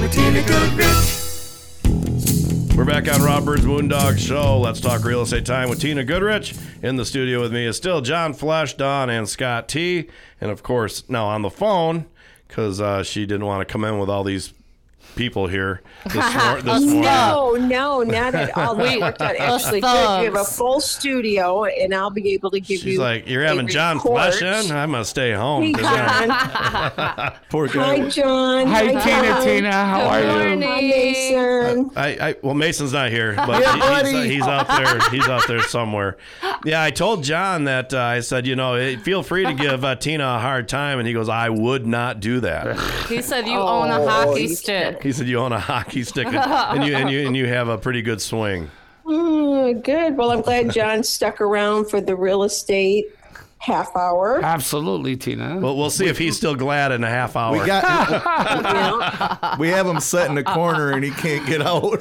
Goodrich. We're back on Rob Bird's Moondog Show. Let's talk real estate time with Tina Goodrich. In the studio with me is still John Flesh, Don, and Scott T. And of course, now on the phone because uh, she didn't want to come in with all these people here this, mor- this morning. No, no, not at all. That worked out actually good. We have a full studio, and I'll be able to give She's you. like, You're a having John report. Flesh in? I'm going to stay home. Hey, 'cause I'm- John. Poor Hi. John. Hi, Tina. John. Tina, how are Good you? morning. Hi, Mason. I, I well, Mason's not here, but Yeah, he- he's, buddy. he's out there. He's out there somewhere. Yeah, I told John that uh, I said, you know, feel free to give uh, Tina a hard time, and he goes, I would not do that. He said you own a Oh, hockey you stick. He said you own a hockey stick, and you and you and you have a pretty good swing. Mm, good. Well, I'm glad John stuck around for the real estate half hour. Absolutely, Tina. Well, we'll see if he's still glad in a half hour. We got we have him set in a corner and he can't get out.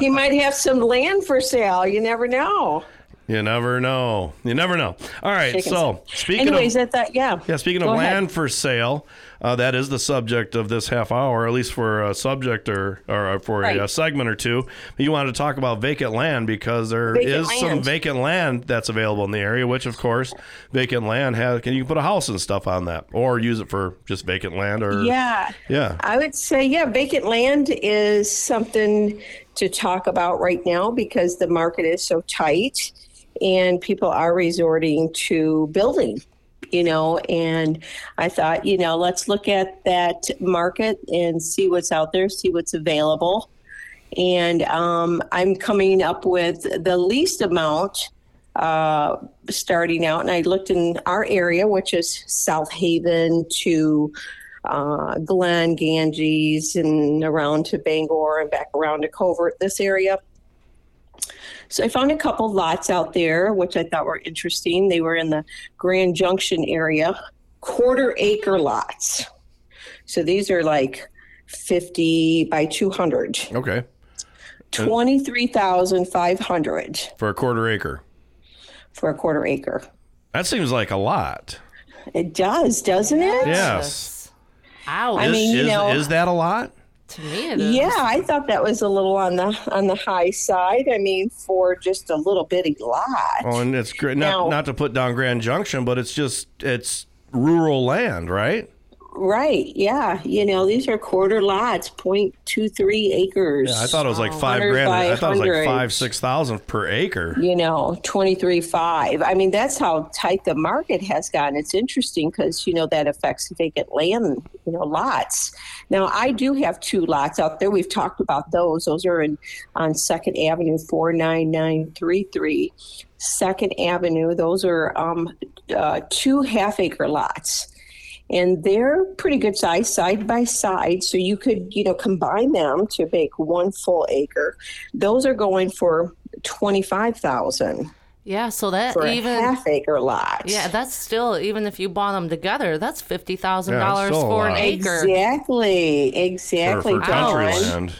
he might have some land for sale. You never know. you never know. You never know. All right. Chickens. So speaking Anyways, of I thought, yeah. yeah, speaking Go of ahead. land for sale, uh, that is the subject of this half hour, at least for a subject or or for Right. a, segment or two. You wanted to talk about vacant land because there is Vacant some land. vacant land that's available in the area. Which, of course, vacant land has. Can you can put a house and stuff on that, or use it for just vacant land, or Yeah. yeah. I would say, yeah, vacant land is something to talk about right now because the market is so tight and people are resorting to building, you know. And I thought, you know, let's look at that market and see what's out there, see what's available. And um, I'm coming up with the least amount uh, starting out. And I looked in our area, which is South Haven to uh, Glenn, Ganges, and around to Bangor and back around to Covert, this area. So I found a couple lots out there, which I thought were interesting. They were in the Grand Junction area, quarter acre lots. So these are like 50 by 200, Okay, 23,500 for a quarter acre. for a quarter acre. That seems like a lot. It does, doesn't it? Yes. Ouch. I is, mean, you is, know- is that a lot? To me, it is. Yeah, I thought that was a little on the on the high side. I mean, for just a little bitty lot. Oh, and it's great. Not, Now- not to put down Grand Junction, but it's just it's rural land, right? Right. Yeah. You know, these are quarter lots, 0.23 acres. Yeah, I thought it was like five grand. I thought it was like five, six thousand per acre. you know 23.5 i mean that's how tight the market has gotten it's interesting because you know that affects vacant land you know lots now i do have two lots out there we've talked about those those are in on second avenue 49933 second avenue those are um, uh, two half acre lots and they're pretty good size side by side so you could you know combine them to make one full acre those are going for 25000 Yeah, so that for even a half acre lot yeah, that's still even if you bought them together, that's fifty thousand yeah, dollars still for an acre. exactly exactly for country land.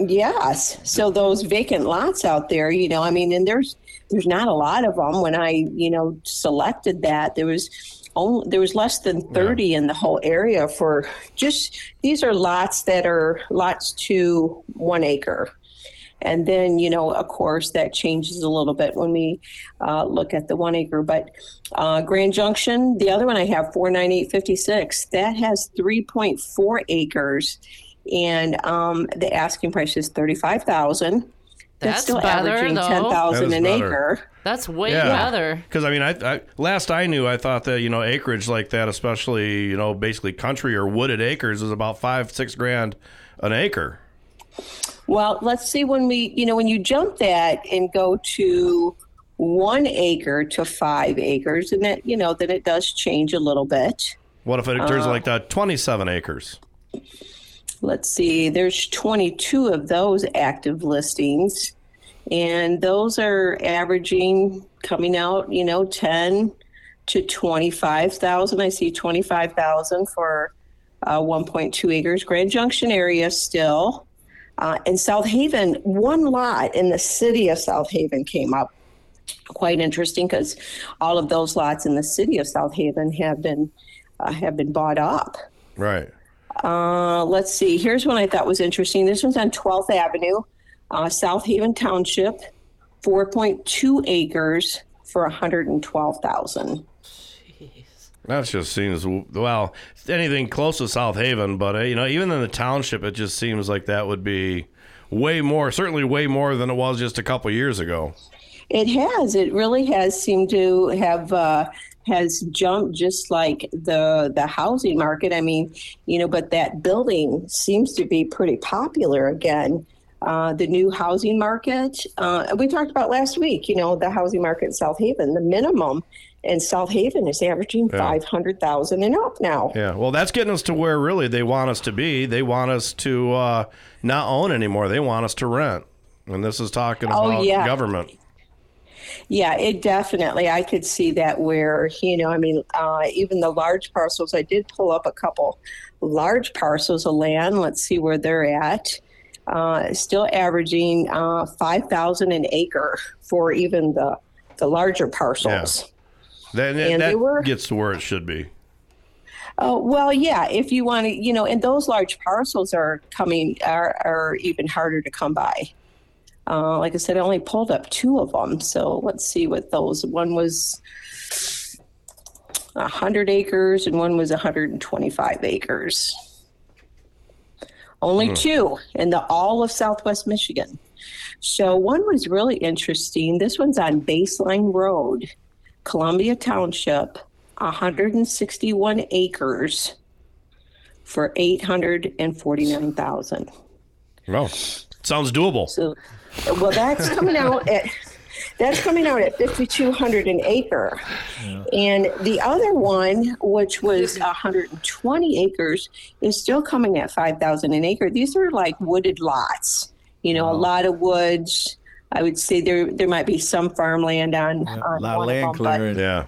Yes. So those vacant lots out there, you know, I mean, and there's there's not a lot of them. When I, you know, selected that, there was only there was less than 30 in the whole area for just these are lots that are lots to one acre. And then, you know, of course, that changes a little bit when we uh, look at the one acre. But uh, Grand Junction, the other one I have, 49856, that has 3.4 acres. And um, the asking price is 35000 That's, That's still better, averaging though. 10000 an better. acre. That's way Yeah. better. Because I mean, I, I last I knew, I thought that you know acreage like that, especially you know basically country or wooded acres, is about five six grand an acre. Well, let's see when we, you know, when you jump that and go to one acre to five acres, and that, you know, then it does change a little bit. What if it turns Uh, like that? Twenty seven acres. Let's see, there's 22 of those active listings, and those are averaging coming out, you know, 10 to 25,000. I see 25,000 for uh, 1.2 acres. Grand Junction area still. Uh, in South Haven, one lot in the city of South Haven came up. Quite interesting because all of those lots in the city of South Haven have been uh, have been bought up. Right. Uh, let's see. Here's one I thought was interesting. This one's on 12th Avenue, uh, South Haven Township, 4.2 acres for 112,000. That just seems well anything close to South Haven, but uh, you know even in the township, it just seems like that would be way more, certainly way more than it was just a couple years ago. It has. It really has seemed to have uh, has jumped just like the the housing market. I mean, you know, but that building seems to be pretty popular again. Uh, the new housing market uh, we talked about last week. You know, the housing market in South Haven. The minimum in South Haven is averaging Yeah. five hundred thousand and up now. Yeah, well, that's getting us to where really they want us to be. They want us to uh, not own anymore. They want us to rent, and this is talking Oh, about yeah. government. Yeah, it definitely. I could see that where, you know, I mean, uh, even the large parcels, I did pull up a couple large parcels of land. Let's see where they're at. Uh, still averaging uh, 5,000 an acre for even the, the larger parcels. Then And that were- gets to where it should be. Oh, well, yeah, if you want to, you know, and those large parcels are coming, are, are even harder to come by. Uh, like I said, I only pulled up two of them. So let's see what those, one was 100 acres and one was 125 acres. Only two in the all of Southwest Michigan. So one was really interesting. This one's on Baseline Road, Columbia Township, 161 acres for 849,000. No, sounds doable. So, well, that's coming out at that's coming out at 5,200 an acre, and the other one, which was 120 acres, is still coming at 5,000 an acre. These are like wooded lots. You know, a lot of woods. I would say there there might be some farmland on, A on lot of land of them, but clearing. Yeah,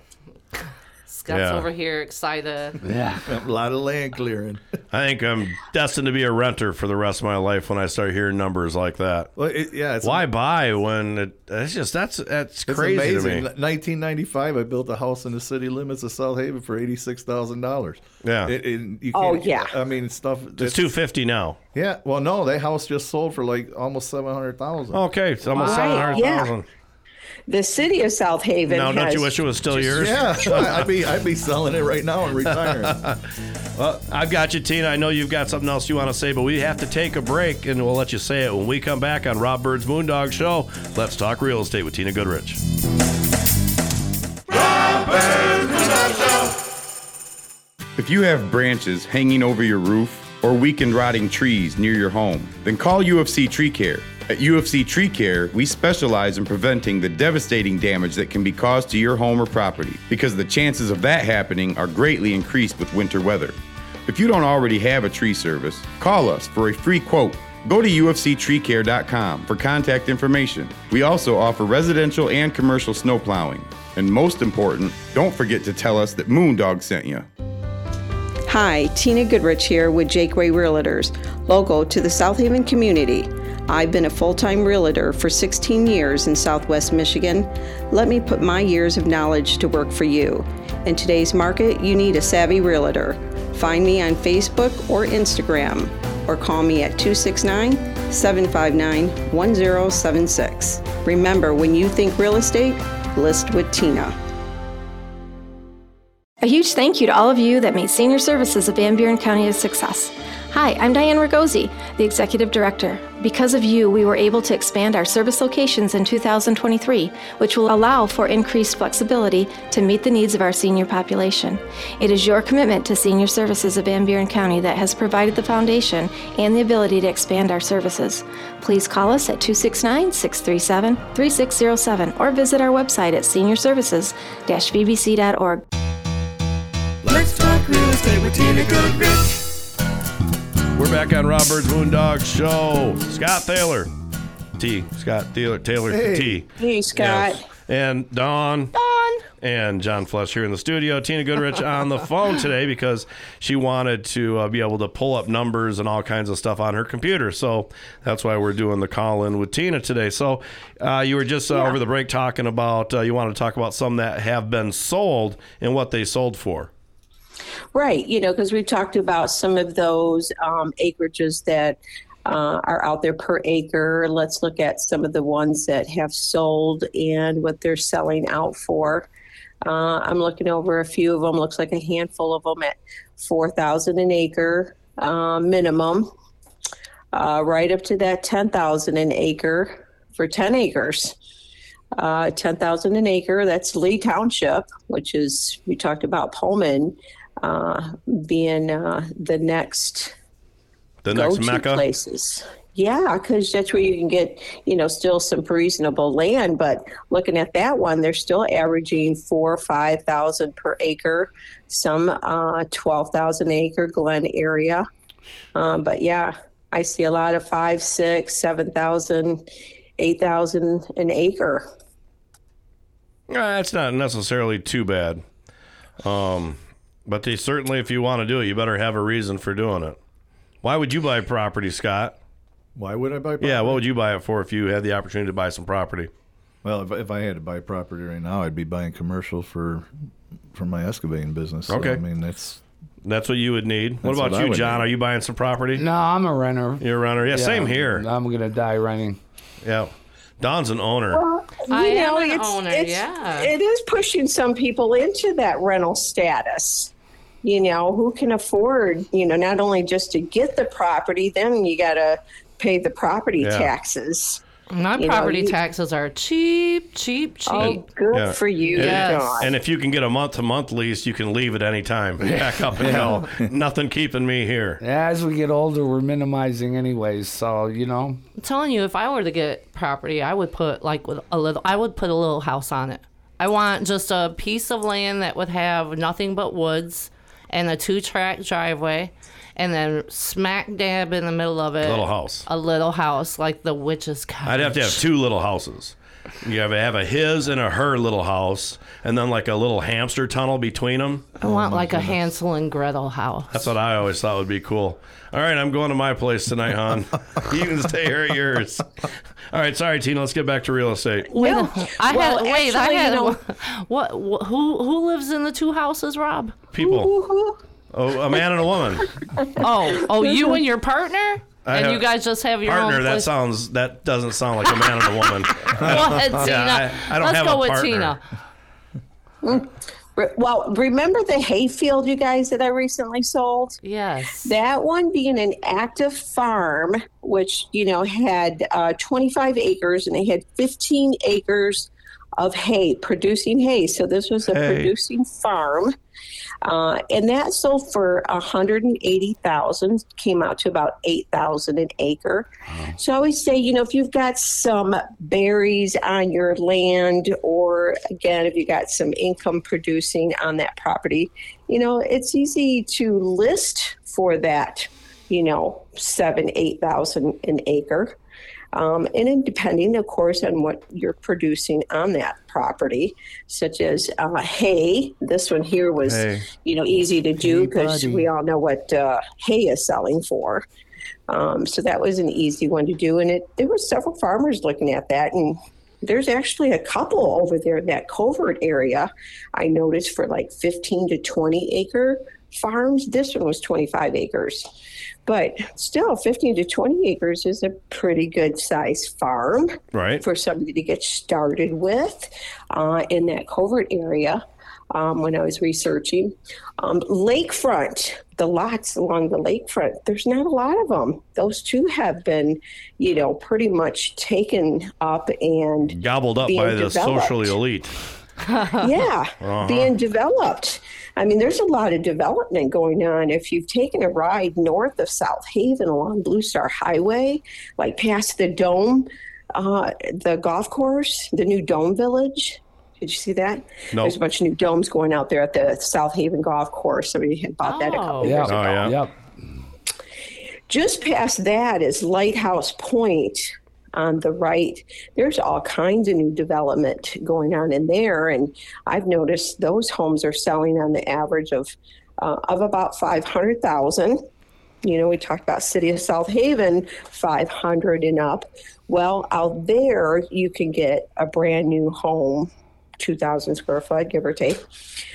Scott's Yeah. over here excited. Yeah, a lot of land clearing. I think I'm destined to be a renter for the rest of my life when I start hearing numbers like that. Well, it, yeah, it's Why buy when it, it's just that's that's It's crazy amazing. to me. 1995, I built a house in the city limits of South Haven for eighty-six thousand dollars. Yeah. you Oh, can't- yeah. I mean, stuff. It's two fifty now. Yeah. Well, no, that house just sold for like almost seven hundred thousand. Okay, it's almost Right, seven hundred thousand. The city of South Haven Now, don't you wish it was still yours? Yeah, I'd be I'd be selling it right now and retiring. Well, I've got you, Tina. I know you've got something else you want to say, but we have to take a break, and we'll let you say it when we come back on Rob Bird's Moondog Show. Let's talk real estate with Tina Goodrich. If you have branches hanging over your roof or weakened rotting trees near your home, then call UFC Tree Care. At UFC Tree Care, we specialize in preventing the devastating damage that can be caused to your home or property because the chances of that happening are greatly increased with winter weather. If you don't already have a tree service, call us for a free quote. Go to ufctreecare.com for contact information. We also offer residential and commercial snow plowing. And most important, don't forget to tell us that Moondog sent you. Hi, Tina Goodrich here with Jaqua Realtors, local to the South Haven community. I've been a full time realtor for 16 years in Southwest Michigan. Let me put my years of knowledge to work for you. In today's market, you need a savvy realtor. Find me on Facebook or Instagram, or call me at 269 759 1076. Remember, when you think real estate, list with Tina. A huge thank you to all of you that made Senior Services of Van Buren County a success. Hi, I'm Diane Ragosi, the Executive Director. Because of you, we were able to expand our service locations in 2023, which will allow for increased flexibility to meet the needs of our senior population. It is your commitment to Senior Services of Van Buren County that has provided the foundation and the ability to expand our services. Please call us at 269 637 3607 or visit our website at seniorservices-vbc.org. Let's talk real estate with Tina Goodrich. We're back on Rob Bird's Moondog Show. Scott Taylor, T. Scott Taylor, Taylor Hey. T. Hey, Scott. Yes. And Dawn. Dawn. And John Flesh here in the studio. Tina Goodrich on the phone today because she wanted to uh, be able to pull up numbers and all kinds of stuff on her computer. So that's why we're doing the call in with Tina today. So uh, you were just uh, over the break talking about, uh, you wanted to talk about some that have been sold and what they sold for. Right, you know, because we've talked about some of those um, acreages that uh, are out there per acre. Let's look at some of the ones that have sold and what they're selling out for. Uh, I'm looking over a few of them. Looks like a handful of them at four thousand an acre uh, minimum, right up to that ten thousand an acre for ten acres. Uh, ten thousand an acre. That's Lee Township, which is we talked about Pullman uh, being uh, the next The next Mecca. places. Yeah, because that's where you can get, you know, still some reasonable land. But looking at that one, they're still averaging four or five thousand per acre. Some uh, twelve thousand acre Glenn area. Um, but yeah, I see a lot of five, six, seven thousand, eight thousand an acre. Uh, That's not necessarily too bad. Um, but they certainly, if you want to do it, you better have a reason for doing it. Why would you buy property, Scott? Why would I buy? Property? Yeah, what would you buy it for if you had the opportunity to buy some property? Well, if, if I had to buy property right now, I'd be buying commercial for for my excavating business. So, Okay. I mean, that's That's what you would need. what That's about what I you, would John? need. Are you buying some property? No, I'm a renter. You're a runner. Yeah, same here. I'm gonna die renting. Yeah. Don's an owner. I You am know, an it's- owner, it's- yeah. It is pushing some people into that rental status. You know, who can afford, you know, not only just to get the property, then you got to pay the property Yeah. taxes. My You know, property you- taxes are cheap, cheap, oh, cheap. Oh, good Yeah. for you, Yes. Dawn. And if you can get a month to month lease, you can leave at any time. Back up and go. Nothing keeping me here. As we get older, we're minimizing anyways. So you know, I'm telling you, if I were to get property, I would put like with a little. I would put a little house on it. I want just a piece of land that would have nothing but woods and a two-track driveway, and then smack dab in the middle of it, A Little house. a little house like the witch's cottage. I'd have to have two little houses. You have to have a his and a her little house, and then like a little hamster tunnel between them. I want oh like a Hansel and Gretel house. That's what I always thought would be cool. All right, I'm going to my place tonight, hon. you can stay here at yours. All right, sorry, Tina. Let's get back to real estate. Wait, No. I Well, had wait. I actually, you had know- what, what? Who who lives in the two houses, Rob? People, Woo-hoo. Oh, a man and a woman. Oh, oh, you and your partner, I and have- you guys just have your Partner. own That place. sounds. That doesn't sound like a man and a woman. Go ahead, Tina. I- I don't Let's have go a with partner. Tina. Re- Well, remember the hayfield, you guys, that I recently sold? Yes. That one being an active farm, which, you know, had uh, 25 acres and they had 15 acres of hay, producing hay. So this was a Hey. producing farm. Uh, and that sold for a 180,000, came out to about 8,000 an acre. So I always say, you know, if you've got some berries on your land, or again, if you got some income producing on that property, you know, it's easy to list for that, you know, seven, eight thousand an acre. Um, and then depending, of course, on what you're producing on that property, such as uh, hay. This one here was, Hay. you know, easy to do because buddy. we all know what uh, hay is selling for. Um, so that was an easy one to do, and it there were several farmers looking at that, and there's actually a couple over there in that covert area. I noticed for like 15 to 20 acre farms. This one was 25 acres, but still 15 to 20 acres is a pretty good size farm Right. for somebody to get started with uh, in that covert area um, when I was researching. Um, lakefront, the lots along the lakefront, there's not a lot of them. Those two have been, you know, pretty much taken up and Gobbled up by the socially elite. yeah, Uh-huh. being developed. I mean, there's a lot of development going on. If you've taken a ride north of South Haven along Blue Star Highway, like past the Dome, uh, the golf course, the new Dome Village. Did you see that? No. There's a bunch of new domes going out there at the South Haven Golf Course. Somebody had bought that a couple Oh. yeah, years ago. Oh, yeah. yep. Just past that is Lighthouse Point on the right. There's all kinds of new development going on in there, and I've noticed those homes are selling on the average of uh, of about five hundred thousand. You know, we talked about City of South Haven, five hundred and up. Well, out there you can get a brand new home 2,000 square foot, give or take,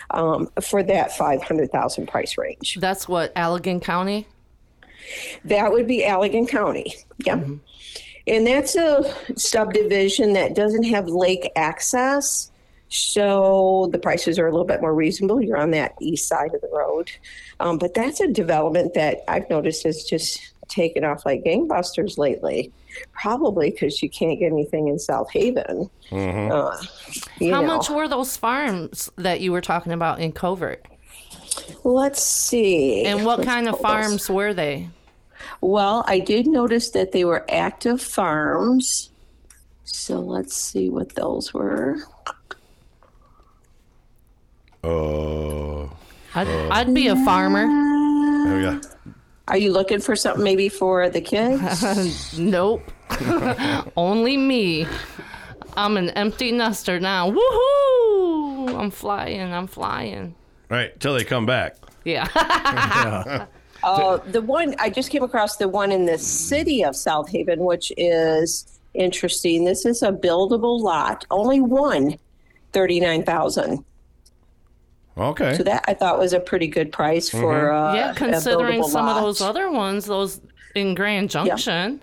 um, for that 500,000 price range. That's what Allegan County. That would be Allegan County. Yep. And that's a subdivision that doesn't have lake access. So the prices are a little bit more reasonable. You're on that east side of the road. Um, but that's a development that I've noticed has just taken off like gangbusters lately. Probably because you can't get anything in South Haven. Uh, How know. much were those farms that you were talking about in Covert? Let's see. And what Let's kind of pull those. farms were they? Well, I did notice that they were active farms. So let's see what those were. Oh, I'd, uh, I'd be a farmer. there we go. Are you looking for something maybe for the kids? Nope. Only me. I'm an empty nester now. Woohoo! I'm flying. I'm flying. Right till they come back. Yeah. Uh, the one I just came across the one in the city of South Haven, which is interesting. This is a buildable lot, only one, thirty-nine thousand. Okay. So that I thought was a pretty good price for uh, yeah, considering buildable some of those other ones, those in Grand Junction.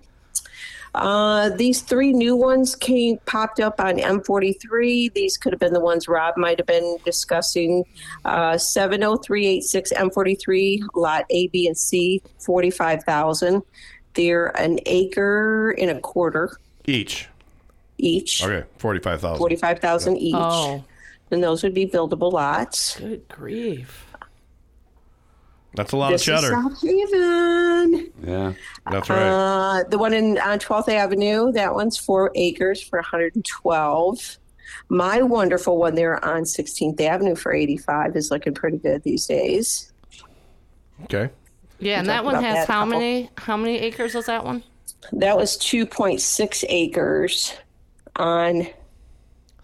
Uh, these three new ones came popped up on M43. These could have been the ones Rob might have been discussing. Uh, 70386 M43 lot A, B, and C, 45,000. They're an acre and a quarter Each. each. Okay, forty-five thousand. 45,000 each. Oh, And those would be buildable lots. good grief. That's a lot This of cheddar. is South Haven. Yeah. That's right. Uh, the one in on 12th Avenue, that one's four acres for 112. My wonderful one there on 16th Avenue for 85 is looking pretty good these days. okay. Yeah, and that one has that how couple. many how many acres was that one? That was 2.6 acres on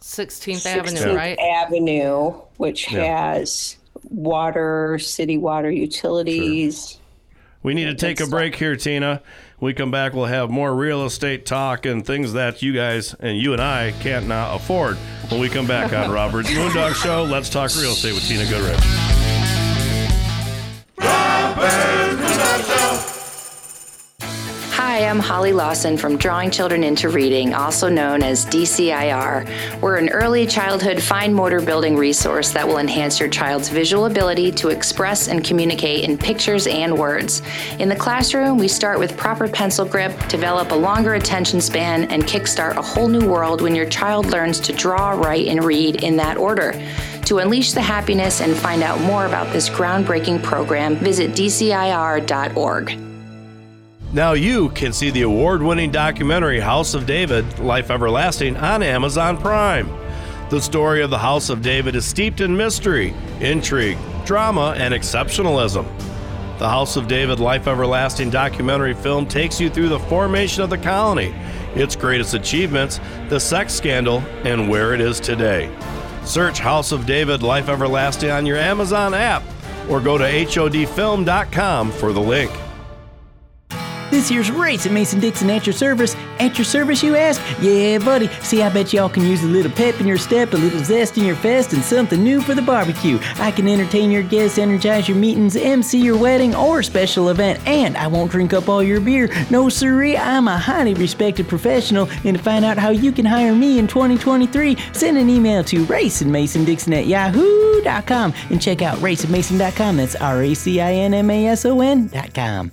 16th 16th Avenue, right? Avenue, which Yeah. has water, city water utilities. We need to take a break here, Tina. We come back, we'll have more real estate talk and things that you guys and you and I can't now afford. When we come back on Rob Bird's Moondog Show, let's talk real estate with Tina Goodrich. Hi, I'm Holly Lawson from Drawing Children into Reading, also known as DCIR. We're an early childhood fine motor building resource that will enhance your child's visual ability to express and communicate in pictures and words. In the classroom, we start with proper pencil grip, develop a longer attention span, and kickstart a whole new world when your child learns to draw, write, and read in that order. To unleash the happiness and find out more about this groundbreaking program, visit DCIR.org. Now you can see the award winning documentary House of David Life Everlasting on Amazon Prime. The story of the House of David is steeped in mystery, intrigue, drama, and exceptionalism. The House of David Life Everlasting documentary film takes you through the formation of the colony, its greatest achievements, the sex scandal, and where it is today. Search House of David Life Everlasting on your Amazon app or go to HODfilm.com for the link. This here's Race at Mason Dixon at your service. At your service, you ask? Yeah, buddy. See, I bet y'all can use a little pep in your step, a little zest in your fest, and something new for the barbecue. I can entertain your guests, energize your meetings, MC your wedding or special event, and I won't drink up all your beer. No, sirree, I'm a highly respected professional, and to find out how you can hire me in 2023, send an email to racinmasondixon at yahoo.com and check out racinmason.com. That's R A C I N M A S O N.com.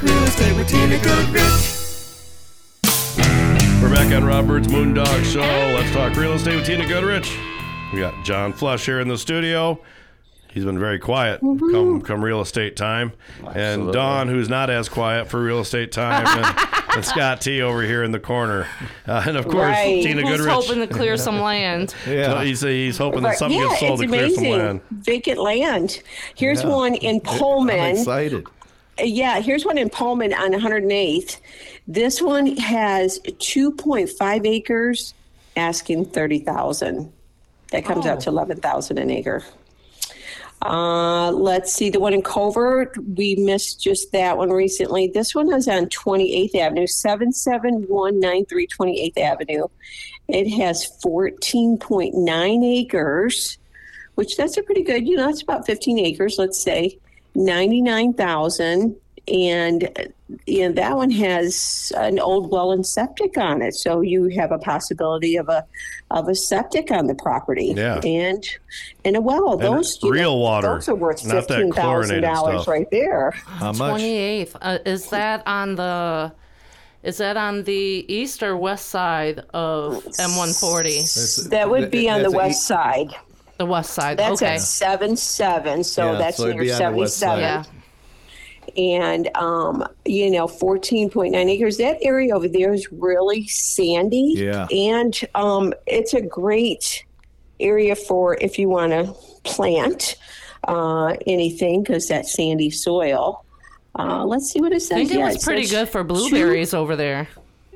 talk real estate with Tina Goodrich. We're back on Rob Bird's Moondog Show. Let's talk real estate with Tina Goodrich. We got John Flush here in the studio. He's been very quiet Mm-hmm. come come real estate time, and Don, who's not as quiet for real estate time, and, and Scott T over here in the corner, uh, and of course Right. Tina Who's Goodrich. hoping to clear some land? So he's he's hoping that Right. something yeah, gets sold it's to clear some amazing. land. Vacant land. Here's Yeah. one in I'm Pullman. excited. Yeah, here's one in Pullman on 108th. This one has 2.5 acres, asking 30,000. That comes out to 11,000 an acre. Uh, let's see, the one in Covert, we missed just that one recently. This one is on 28th Avenue, 77193 28th Avenue. It has 14.9 acres, which that's a pretty good, you know, that's about 15 acres, let's say. 99,000 and you know, that one has an old well and septic on it so you have a possibility of a of a septic on the property Yeah. and and a well those real know, water, those are worth not that $15,000 chlorinated stuff. right there How much? 28th. Uh, is that on the is that on the east or west side of M140? that would be on the west side The west side. that's okay. at 7 7 so Yeah, that's so near be on the west 77 Yeah. and um, you know 14.9 acres that area over there is really sandy Yeah. and um, it's a great area for if you want to plant uh, anything because that sandy soil uh, let's see what it says I think it Yeah, was pretty good for two- blueberries over there.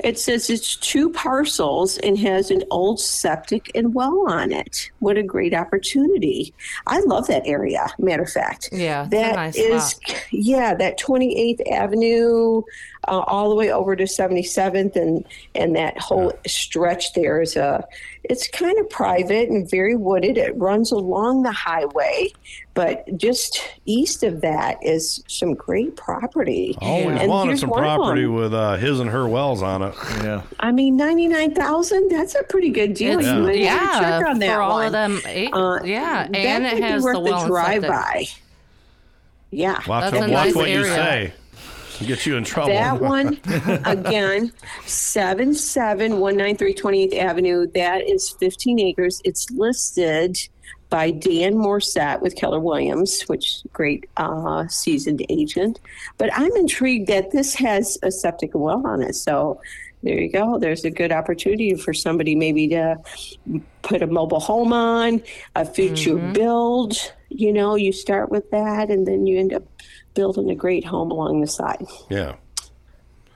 It says it's two parcels and has an old septic and well on it. What a great opportunity. I love that area, matter of fact. Yeah, That nice is, yeah, that 28th Avenue uh, all the way over to 77th and, and that whole stretch there is a, it's kind of private and very wooded. It runs along the highway, but just east of that is some great property. Always And wanted some property with uh, his and her wells on it. Yeah. I mean, ninety nine thousand. That's a pretty good deal. It's- You might yeah, check on that for all one. of them. Eight, Uh, yeah, and it has worth the well drive by. Yeah, Watch, That's a watch nice what you say. Get you in trouble. that one again. Seven seven one nine three twenty eighth Avenue. That is fifteen acres. It's listed by Dan Morissette with Keller Williams, which great uh, seasoned agent. But I'm intrigued that this has a septic well on it. So there you go. There's a good opportunity for somebody maybe to put a mobile home on, a future build. You know, you start with that and then you end up building a great home along the side. yeah.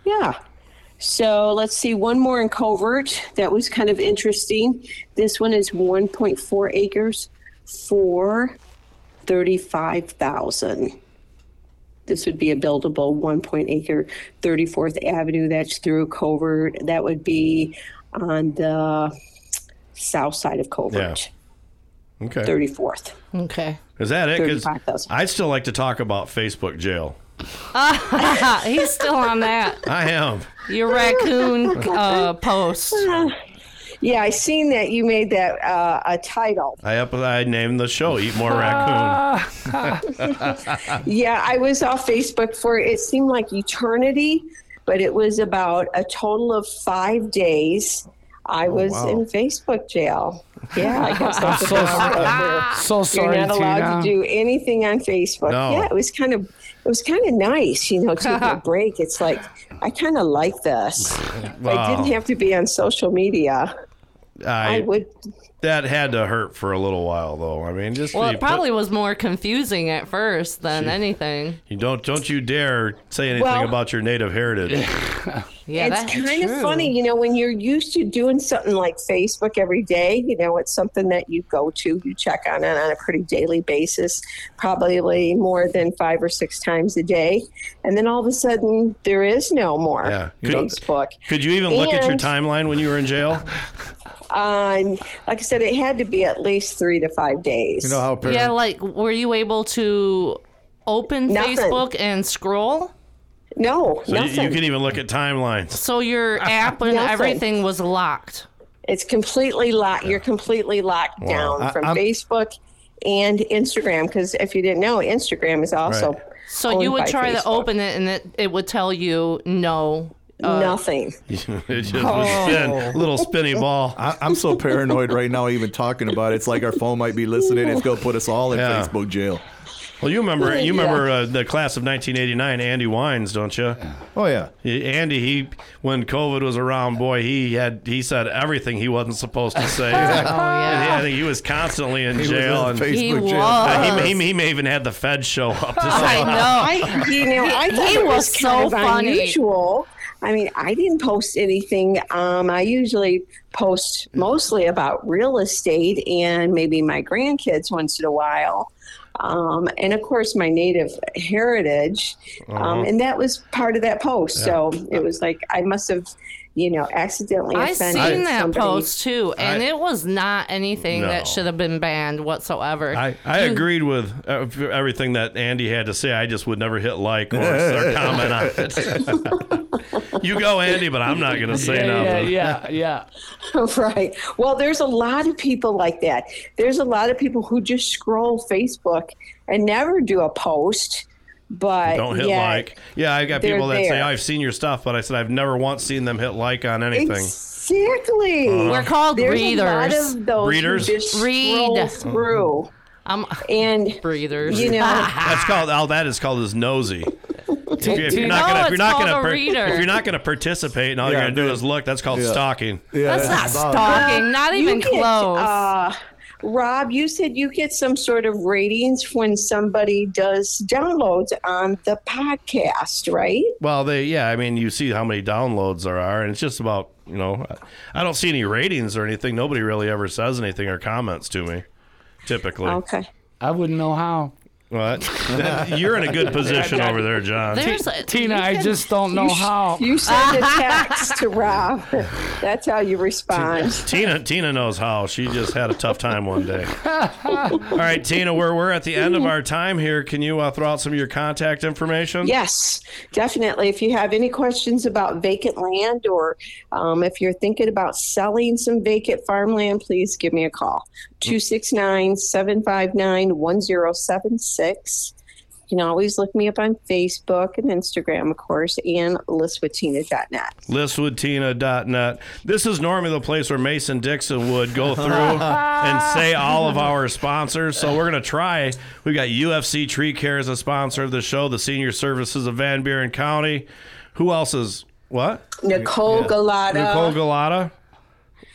Yeah. So let's see, one more in Covert that was kind of interesting. This one is 1.4 acres for 35,000. This would be a buildable 1 point acre 34th Avenue. That's through Covert. That would be on the south side of Covert, Okay. 34th. Okay. Is that it? 'Cause 35,000. I'd still like to talk about Facebook jail. He's still on that. I am. Your raccoon uh, post. Yeah, I seen that you made that uh, a title. I up. I named the show "Eat More Raccoon." Yeah, I was off Facebook for it seemed like eternity, but it was about a total of five days. I oh, was wow. in Facebook jail. Yeah, I guess that's so a big sorry. part So You're not allowed Tina. to do anything on Facebook. No. Yeah, it was kind of it was kind of nice, you know, taking a break. It's like I kind of like this. If I didn't have to be on social media. I, I, would. that had to hurt for a little while, though. I mean, just Well, you it put- probably was more confusing at first than anything. you don't don't you dare say anything Well- about your native heritage. Yeah, it's that's kind of funny, you know, when you're used to doing something like Facebook every day, you know, it's something that you go to, you check on it on a pretty daily basis, probably more than five or six times a day. And then all of a sudden, there is no more Yeah. Could- Facebook. Could you even look at your timeline when you were in jail? Um, like I said, it had to be at least three to five days. You know how parents, Yeah, like were you able to open Nothing. Facebook and scroll? No, So you, nothing. you can even look at timelines. So your app and Nothing. everything was locked. It's completely locked. You're completely locked down I- from I'm- Facebook and Instagram. Because if you didn't know, Instagram is also. Right. So owned you would by try to Facebook. open it and it, it would tell you no, uh, Nothing. it just was spin, little spinny ball. I, I'm so paranoid right now, even talking about it. It's like our phone might be listening. It's going to put us all in Yeah. Facebook jail. Well, you remember you Yeah. remember uh, the class of 1989, Andy Wines, don't you? Oh, yeah. He- Andy, he when COVID was around, boy, he had he said everything he wasn't supposed to say. Oh yeah. I think he was constantly in He was jail, in and Facebook He jail. uh, was. he, he, he may even had the Fed show up to say. I know. I, you know, I thought he it was was so funny. unusual. I mean, I didn't post anything. Um, I usually post mostly about real estate and maybe my grandkids once in a while. Um, and of course, my native heritage. Um, and that was part of that post. So it was like I must have, you know, accidentally I offended seen that somebody. post too, and I- it was not anything No. that should have been banned whatsoever. I, I You- agreed with uh, everything that Andy had to say. I just would never hit like or, or comment on it. you go, Andy, but I'm not going to say Yeah, yeah, nothing. yeah, yeah. right. Well, there's a lot of people like that. There's a lot of people who just scroll Facebook and never do a post, but Don't hit yet like. Yeah, I got people that say, there. I've seen your stuff, but I said, I've never once seen them hit like on anything. Exactly. We're called There's a lot readers. of those Readers? who just Read. scroll through, I'm and breathers. you know, That's called, all that is called is nosy. If you're, if you're No, not gonna, if you're not called gonna, a per- reader. if you're not gonna participate and all you're gonna do is look, that's called Yeah. stalking. Yeah, That's not about- stalking. Not you even get, close. Uh, Rob, you said you get some sort of ratings when somebody does downloads on the podcast, right? Well, they, yeah, I mean, you see how many downloads there are, and it's just about, you know, I don't see any ratings or anything. Nobody really ever says anything or comments to me, typically. Okay. I wouldn't know how. What? You're in a good position over there, John. There's a, Tina, you I can- just don't know You how. You send a text to Rob. That's how you respond. Tina Tina knows how. She just had a tough time one day. All right, Tina, we're we're at the end of our time here. Can you uh, throw out some of your contact information? Yes, definitely. If you have any questions about vacant land or um, if you're thinking about selling some vacant farmland, please give me a call. 269 759 1076. You can always look me up on Facebook and Instagram, of course, and listwithtina.net. listwithtina.net. This is normally the place where Mason Dixon would go through and say all of our sponsors. So we're going to try. We've got UFC Tree Care as a sponsor of the show, the Senior Services of Van Buren County. Who else is what? Nicole Galata. Nicole Galata.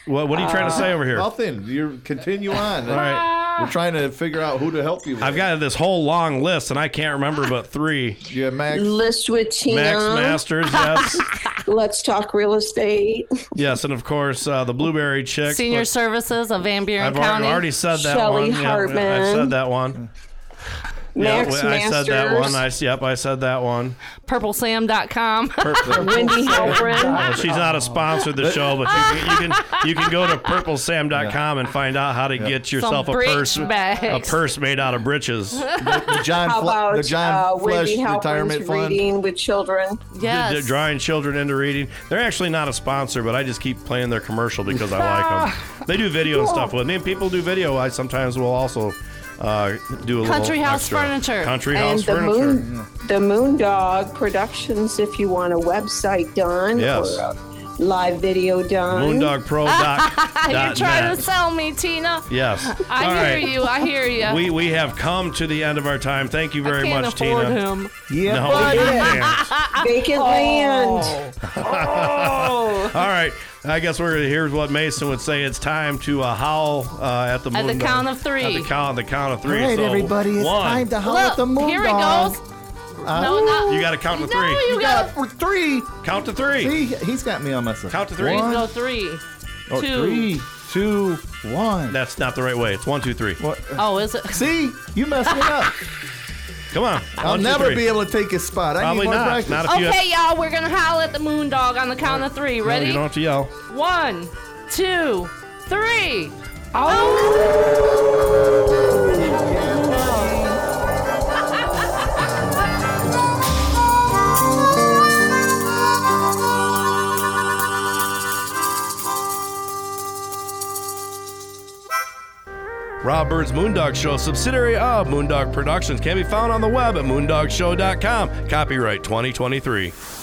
What, what are you trying to say over here? Nothing. You continue on. All right. We're trying to figure out who to help you with. I've got this whole long list, and I can't remember but three. you have Max. List with Tina. Max Masters, yes, Let's talk real estate. yes, and of course uh, the Blueberry Chick. Senior but Services of Van Buren I've already, County. already said that Shelley one. Yeah, Hartman. I've said that one. Max yeah, I said that one. I, yep, I said that one. PurpleSam.com. Wendy Halpern. Well, she's not a sponsor of the show, but you can you can, you can go to purplesam.com and find out how to get yourself a bridge purse a purse made out of britches. the John, How about the John uh, Flesh Wendy Retirement Fund. reading with children? yes. They're drawing children into reading. They're actually not a sponsor, but I just keep playing their commercial because I like them. They do video and stuff with me, and people do video. I sometimes will also uh, do a Country little House extra. Furniture. Country and House the Furniture. moon, the Moondog Productions. If you want a website done Yes. or a live video done, Moondogpro.net. You're trying to sell me, Tina. Yes. I All hear right. you. I hear you. We we have come to the end of our time. Thank you very I can't much, afford Tina. him. Yeah. No, you can't. vacant Oh. land. All right. I guess we're here's what Mason would say. It's time to uh, howl uh, at the moon. At the moondog. count of three. At the count, the count of three. right, So, everybody, it's one. time to howl at the moon here it dog. Goes. no, not. You got to count to no, three. you You got got for three. Count to three. See, he's got me on my side. Count to three. One, go three. oh, two. three, two, one. That's not the right way. It's one, two, three. What? Oh, is it? See, you messed me up. Come on. I'll One, two, never three. be able to take his spot. I Probably need more not. practice. Not if have. Okay, y'all, we're gonna howl at the moon dog on the count of three. No, Ready? you don't have to yell. One, two, three. Oh. Oh. Rob Bird's Moondog Show, subsidiary of Moondog Productions, can be found on the web at moondogshow.com. Copyright 2023.